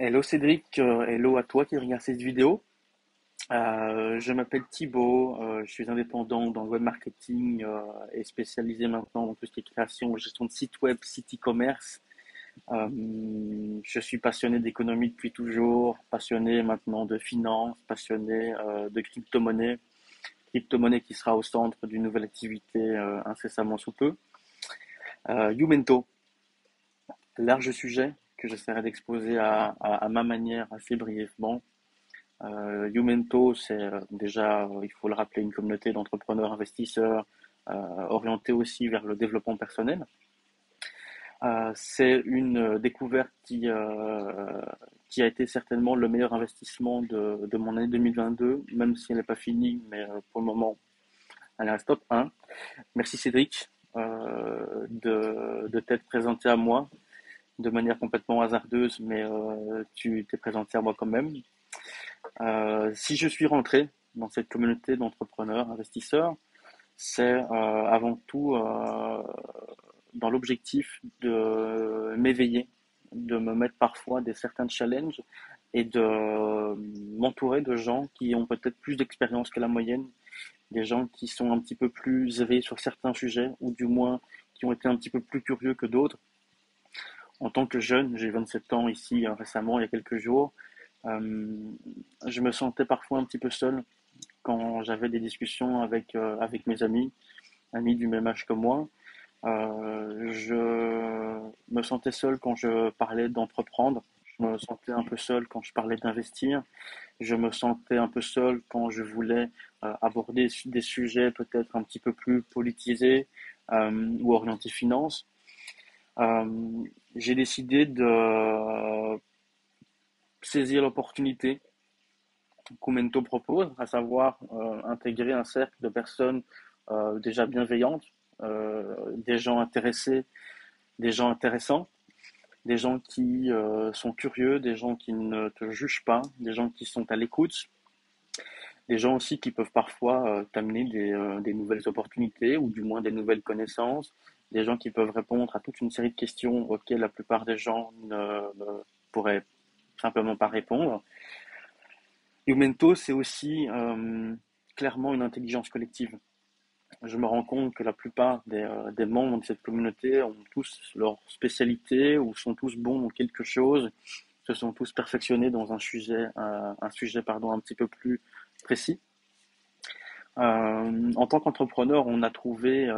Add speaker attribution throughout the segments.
Speaker 1: Hello Cédric, euh, hello à toi qui regarde cette vidéo. Euh, je m'appelle Thibaut, euh, je suis indépendant dans le web marketing et spécialisé maintenant dans tout ce qui est création gestion de sites web, site e-commerce. je suis passionné d'économie depuis toujours, passionné maintenant de finance, passionné de crypto-monnaie, crypto-monnaie qui sera au centre d'une nouvelle activité incessamment sous peu. Youmento, large sujet, que j'essaierai d'exposer à, ma manière assez brièvement. Euh, c'est euh, déjà, euh, il faut le rappeler, une communauté d'entrepreneurs investisseurs euh, orientée aussi vers le développement personnel. c'est une découverte qui, qui a été certainement le meilleur investissement de, de mon année 2022, même si elle n'est pas finie, mais pour le moment, elle est à stop 1. Merci Cédric de, de t'être présenté à moi de manière complètement hasardeuse, mais euh, tu t'es présenté à moi quand même. Euh, si je suis rentré dans cette communauté d'entrepreneurs, investisseurs, c'est euh, avant tout dans l'objectif de m'éveiller, de me mettre parfois des certains challenges et de m'entourer de gens qui ont peut-être plus d'expérience que la moyenne, des gens qui sont un petit peu plus éveillés sur certains sujets ou du moins qui ont été un petit peu plus curieux que d'autres en tant que jeune, j'ai 27 ans ici euh, récemment, il y a quelques jours, euh, je me sentais parfois un petit peu seul quand j'avais des discussions avec, euh, avec mes amis, amis du même âge que moi. je me sentais seul quand je parlais d'entreprendre. Je me sentais un peu seul quand je parlais d'investir. Je me sentais un peu seul quand je voulais aborder des sujets peut-être un petit peu plus politisés ou orientés finance. Euh, j'ai décidé de saisir l'opportunité qu'Oumento propose, à savoir euh, intégrer un cercle de personnes euh, déjà bienveillantes, des gens intéressés, des gens intéressants, des gens qui sont curieux, des gens qui ne te jugent pas, des gens qui sont à l'écoute, des gens aussi qui peuvent parfois t'amener des, nouvelles opportunités ou du moins des nouvelles connaissances, des gens qui peuvent répondre à toute une série de questions auxquelles la plupart des gens ne, pourraient simplement pas répondre. Youmento, c'est aussi euh, clairement une intelligence collective. Je me rends compte que la plupart des, euh, des, membres de cette communauté ont tous leur spécialité ou sont tous bons dans quelque chose, se sont tous perfectionnés dans un sujet, euh, un sujet pardon, un petit peu plus précis. en tant qu'entrepreneur, on a trouvé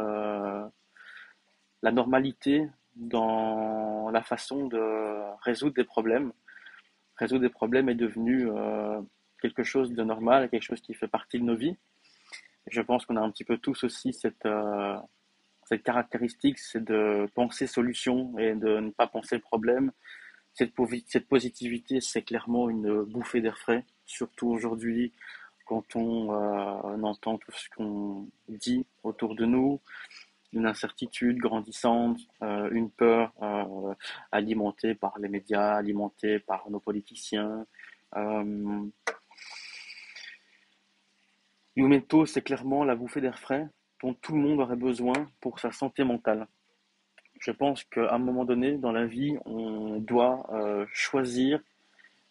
Speaker 1: la normalité dans la façon de résoudre des problèmes. Résoudre des problèmes est devenu euh, quelque chose de normal, quelque chose qui fait partie de nos vies. je pense qu'on a un petit peu tous aussi cette, euh, cette caractéristique, c'est de penser solution et de ne pas penser problème. Cette, positivité, c'est clairement une bouffée d'air frais, surtout aujourd'hui quand on, euh, on entend tout ce qu'on dit autour de nous, une incertitude grandissante, euh, une peur euh, alimentée par les médias, alimentée par nos politiciens. Euh, c'est clairement la bouffée d'air frais dont tout le monde aurait besoin pour sa santé mentale. Je pense qu'à un moment donné dans la vie, on doit euh, choisir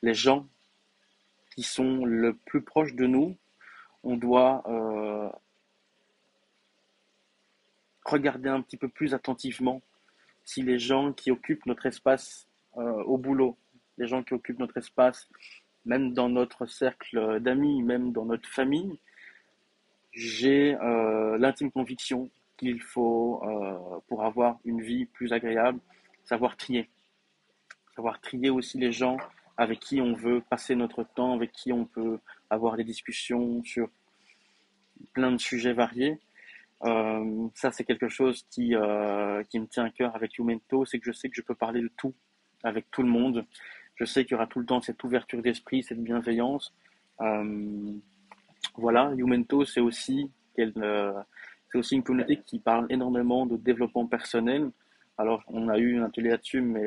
Speaker 1: les gens qui sont le plus proches de nous. On doit regarder un petit peu plus attentivement si les gens qui occupent notre espace euh, au boulot, les gens qui occupent notre espace, même dans notre cercle d'amis, même dans notre famille, j'ai euh, l'intime conviction qu'il faut, euh, pour avoir une vie plus agréable, savoir trier. Savoir trier aussi les gens avec qui on veut passer notre temps, avec qui on peut avoir des discussions sur plein de sujets variés. Euh, ça, c'est quelque chose qui, euh, qui me tient à cœur avec Youmento, c'est que je sais que je peux parler de tout avec tout le monde. Je sais qu'il y aura tout le temps cette ouverture d'esprit, cette bienveillance. Euh, voilà, Youmento, c'est aussi, c'est aussi une communauté qui parle énormément de développement personnel. Alors, on a eu un atelier là-dessus, mais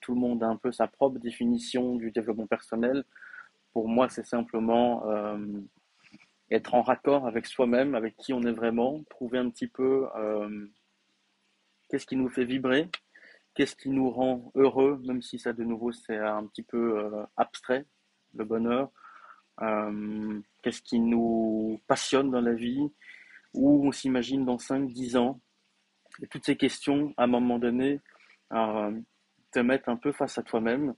Speaker 1: tout le monde a un peu sa propre définition du développement personnel. Pour moi, c'est simplement être en raccord avec soi-même, avec qui on est vraiment, trouver un petit peu euh, qu'est-ce qui nous fait vibrer, qu'est-ce qui nous rend heureux, même si ça de nouveau c'est un petit peu euh, abstrait, le bonheur, euh, qu'est-ce qui nous passionne dans la vie, où on s'imagine dans 5-10 ans. Et toutes ces questions, à un moment donné, te mettent un peu face à toi-même.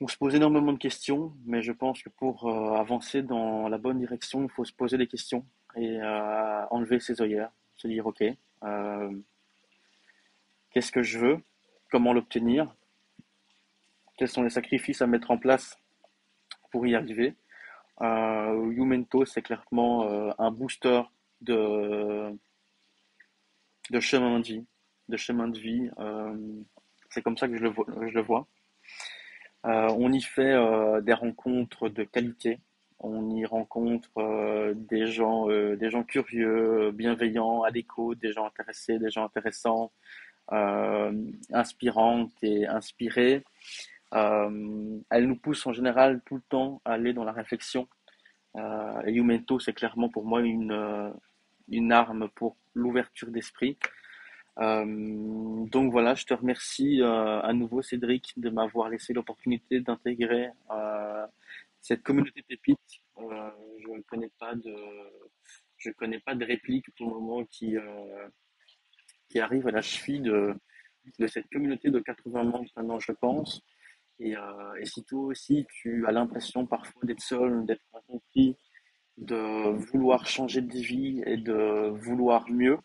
Speaker 1: On se pose énormément de questions, mais je pense que pour avancer dans la bonne direction, il faut se poser des questions et enlever ses œillères, se dire ok, Qu'est-ce que je veux? Comment l'obtenir? Quels sont les sacrifices à mettre en place pour y arriver? Euh, c'est clairement euh, un booster de, de chemin de vie. De chemin de vie. Euh, c'est comme ça que je le. Je le vois. Euh, on y fait des rencontres de qualité. On y rencontre des gens, des gens curieux, bienveillants, adéquats, des gens intéressés, des gens intéressants, euh, inspirante et inspirée. Euh, elle nous pousse en général tout le temps à aller dans la réflexion. Euh, et Yumento, c'est clairement pour moi une, une arme pour l'ouverture d'esprit. Donc voilà, je te remercie à nouveau Cédric de m'avoir laissé l'opportunité d'intégrer cette communauté pépite. je ne connais pas de, je connais pas de réplique pour le moment qui qui arrive à la cheville de, de cette communauté de 80 membres maintenant, je pense. Et, euh, et si toi aussi, tu as l'impression parfois d'être seul, d'être incompris, de vouloir changer de vie et de vouloir mieux,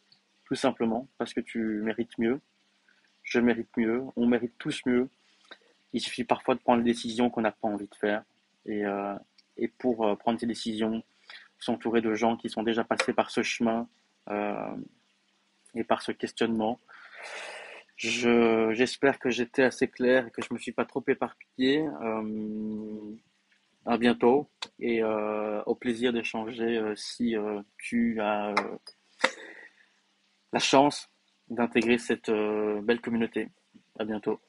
Speaker 1: tout simplement, parce que tu mérites mieux, je mérite mieux, on mérite tous mieux. Il suffit parfois de prendre des décisions qu'on n'a pas envie de faire. Et, euh, et pour euh, prendre ces décisions, s'entourer de gens qui sont déjà passés par ce chemin, euh, et par ce questionnement. Je, j'espère que j'étais assez clair et que je me suis pas trop éparpillé. À bientôt et au plaisir d'échanger si tu as la chance d'intégrer cette belle communauté. À bientôt.